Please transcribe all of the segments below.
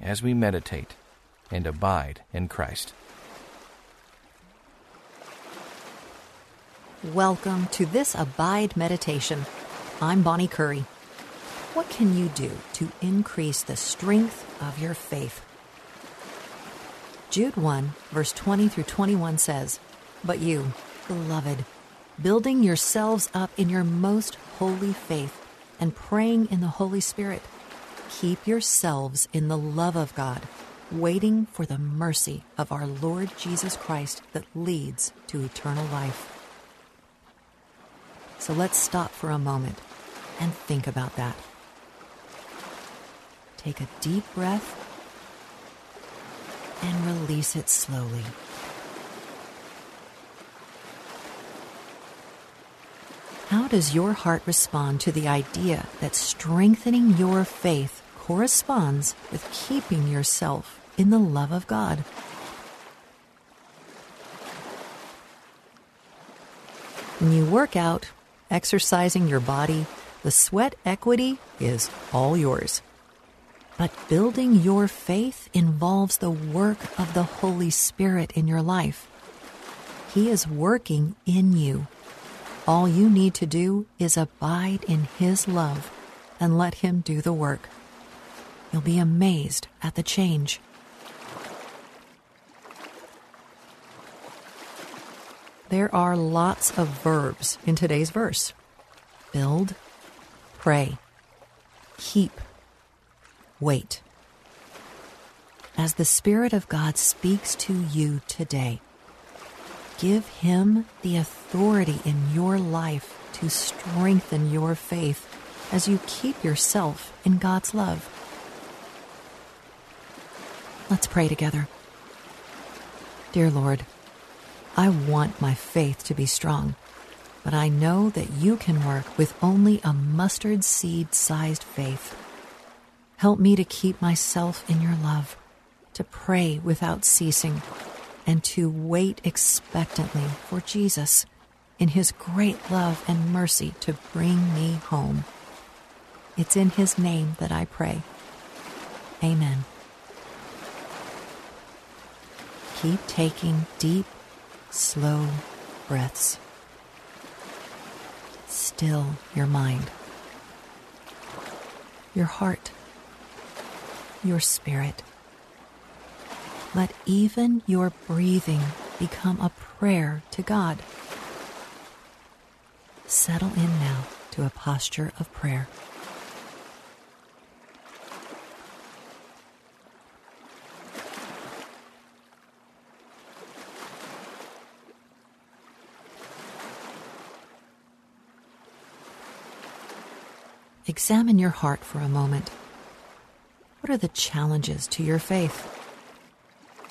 as we meditate and abide in Christ. Welcome to this Abide Meditation. I'm Bonnie Curry. What can you do to increase the strength of your faith? Jude 1, verse 20 through 21 says, But you, beloved, building yourselves up in your most holy faith and praying in the Holy Spirit, keep yourselves in the love of God, waiting for the mercy of our Lord Jesus Christ that leads to eternal life. So let's stop for a moment and think about that. Take a deep breath and release it slowly. How does your heart respond to the idea that strengthening your faith corresponds with keeping yourself in the love of God? When you work out, exercising your body, the sweat equity is all yours. But building your faith involves the work of the Holy Spirit in your life. He is working in you. All you need to do is abide in His love and let Him do the work. You'll be amazed at the change. There are lots of verbs in today's verse build, pray, keep, wait. As the Spirit of God speaks to you today, give Him the authority in your life to strengthen your faith as you keep yourself in God's love. Let's pray together. Dear Lord, I want my faith to be strong, but I know that you can work with only a mustard seed sized faith. Help me to keep myself in your love, to pray without ceasing, and to wait expectantly for Jesus in his great love and mercy to bring me home. It's in his name that I pray. Amen. Keep taking deep, slow breaths. Still your mind, your heart, your spirit. Let even your breathing become a prayer to God. Settle in now to a posture of prayer. Examine your heart for a moment. What are the challenges to your faith?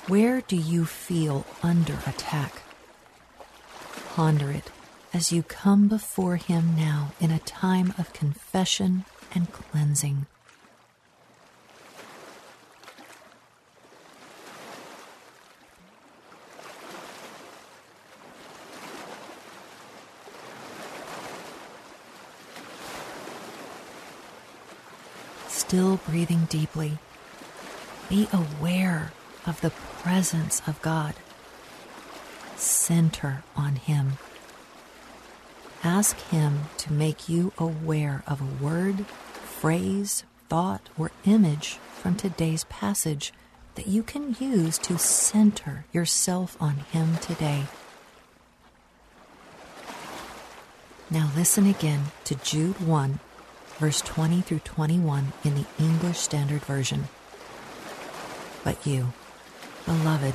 Where do you feel under attack? Ponder it as you come before Him now in a time of confession and cleansing. Still breathing deeply, be aware of the presence of God. Center on Him. Ask Him to make you aware of a word, phrase, thought, or image from today's passage that you can use to center yourself on Him today. Now listen again to Jude 1, verse 20 through 21 in the English Standard Version. But you, beloved,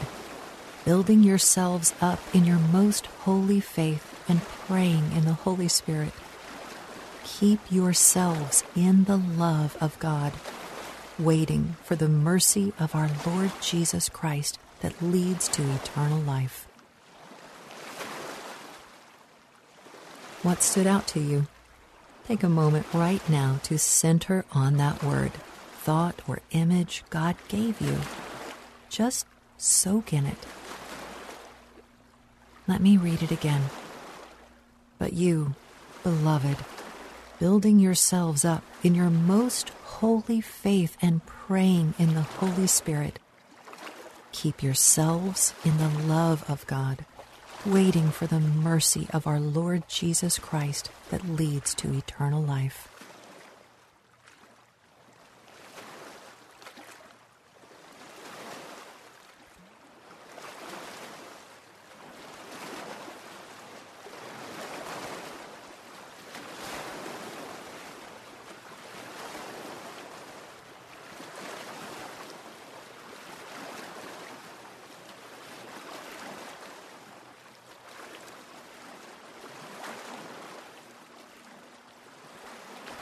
building yourselves up in your most holy faith and praying in the Holy Spirit, keep yourselves in the love of God, waiting for the mercy of our Lord Jesus Christ that leads to eternal life. What stood out to you? Take a moment right now to center on that word, thought, or image God gave you. Just soak in it. Let me read it again. But you, beloved, building yourselves up in your most holy faith and praying in the Holy Spirit, keep yourselves in the love of God, waiting for the mercy of our Lord Jesus Christ that leads to eternal life.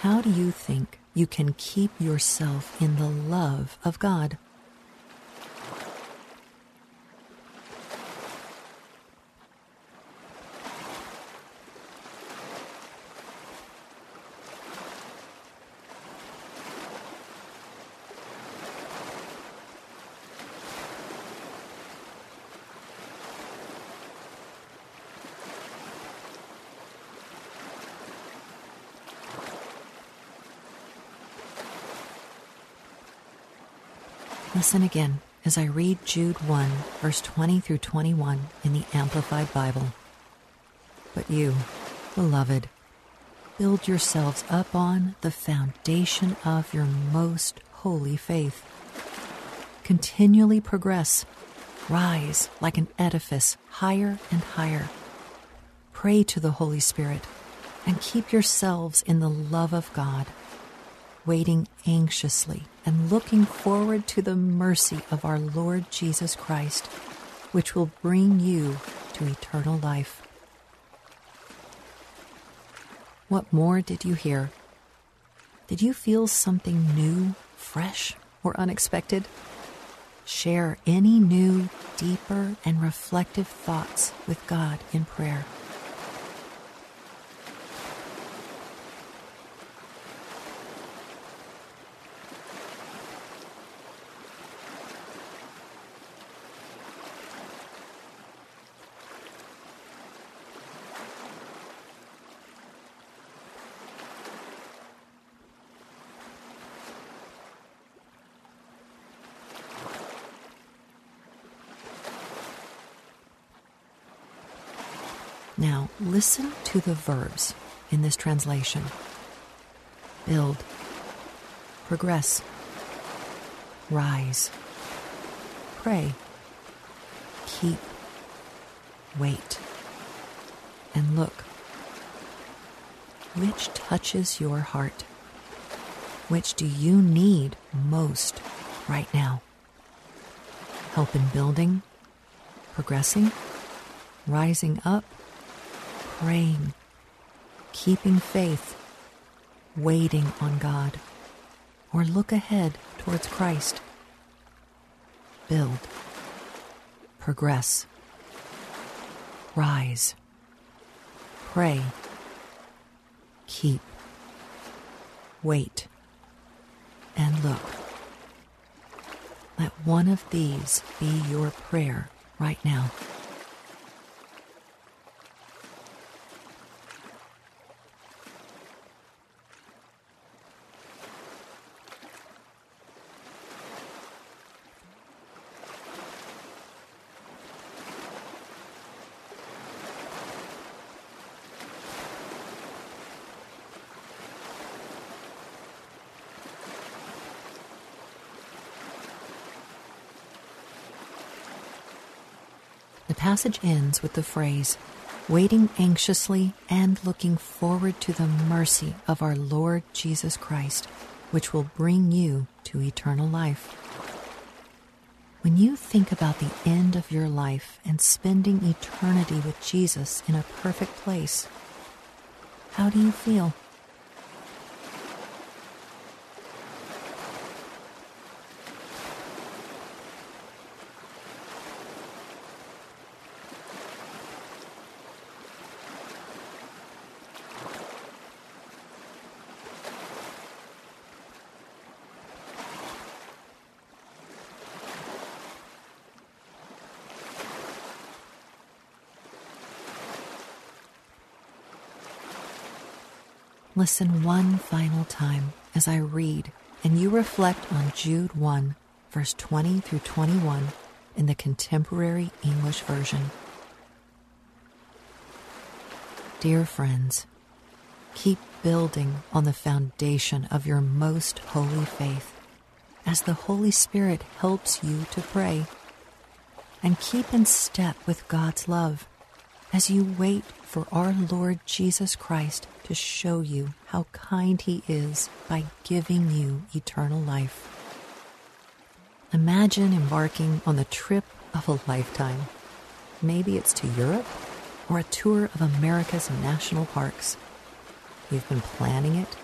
How do you think you can keep yourself in the love of God? Listen again as I read Jude 1, verse 20 through 21 in the Amplified Bible. But you, beloved, build yourselves up on the foundation of your most holy faith. Continually progress, rise like an edifice higher and higher. Pray to the Holy Spirit and keep yourselves in the love of God waiting anxiously and looking forward to the mercy of our Lord Jesus Christ, which will bring you to eternal life. What more did you hear? Did you feel something new, fresh, or unexpected? Share any new, deeper, and reflective thoughts with God in prayer. Now, listen to the verbs in this translation build, progress, rise, pray, keep, wait, and look. Which touches your heart? Which do you need most right now? Help in building, progressing, rising up, praying, keeping faith, waiting on God, or look ahead towards Christ. Build, progress, rise, pray, keep, wait, and look. Let one of these be your prayer right now. Passage ends with the phrase, waiting anxiously and looking forward to the mercy of our Lord Jesus Christ, which will bring you to eternal life. When you think about the end of your life and spending eternity with Jesus in a perfect place, how do you feel? Listen one final time as I read and you reflect on Jude 1, verse 20 through 21 in the Contemporary English Version. Dear friends, keep building on the foundation of your most holy faith as the Holy Spirit helps you to pray. And keep in step with God's love as you wait for our Lord Jesus Christ to show you how kind He is by giving you eternal life. Imagine embarking on the trip of a lifetime. Maybe it's to Europe or a tour of America's national parks. You've been planning it,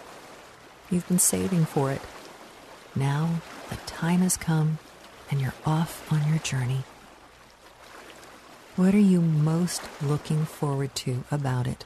you've been saving for it. Now the time has come and you're off on your journey. What are you most looking forward to about it?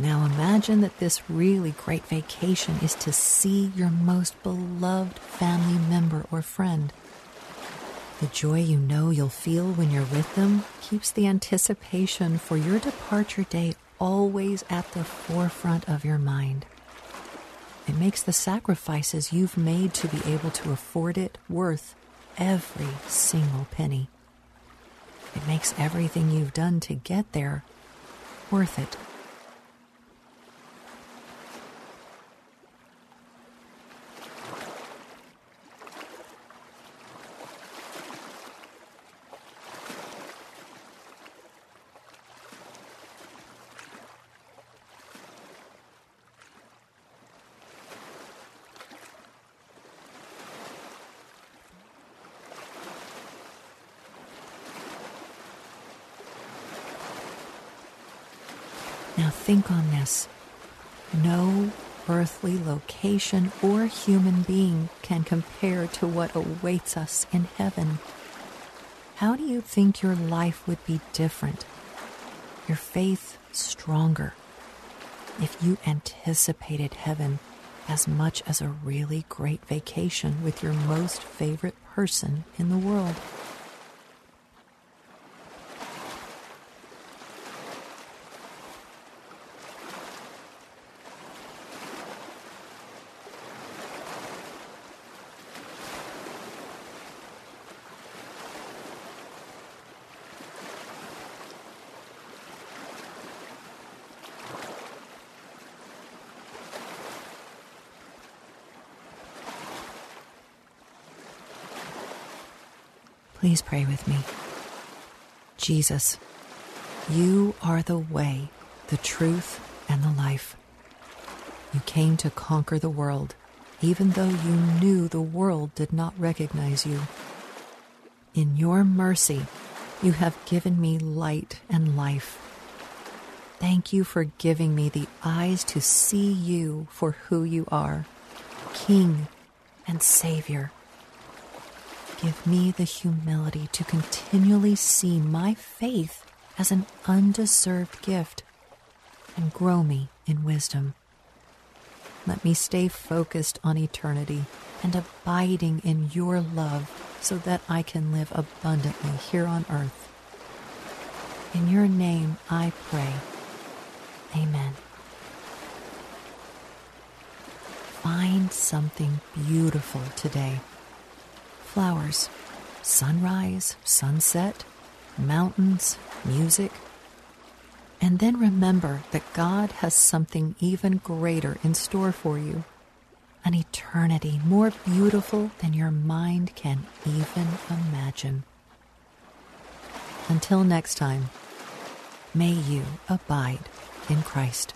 Now imagine that this really great vacation is to see your most beloved family member or friend. The joy you know you'll feel when you're with them keeps the anticipation for your departure day always at the forefront of your mind. It makes the sacrifices you've made to be able to afford it worth every single penny. It makes everything you've done to get there worth it. Now think on this. No earthly location or human being can compare to what awaits us in heaven. How do you think your life would be different? Your faith stronger? If you anticipated heaven as much as a really great vacation with your most favorite person in the world. Please pray with me. Jesus, you are the way, the truth, and the life. You came to conquer the world, even though you knew the world did not recognize you. In your mercy, you have given me light and life. Thank you for giving me the eyes to see you for who you are, King and Savior. Give me the humility to continually see my faith as an undeserved gift and grow me in wisdom. Let me stay focused on eternity and abiding in your love so that I can live abundantly here on earth. In your name I pray. Amen. Find something beautiful today flowers, sunrise, sunset, mountains, music. And then remember that God has something even greater in store for you an eternity more beautiful than your mind can even imagine. Until next time, may you abide in Christ.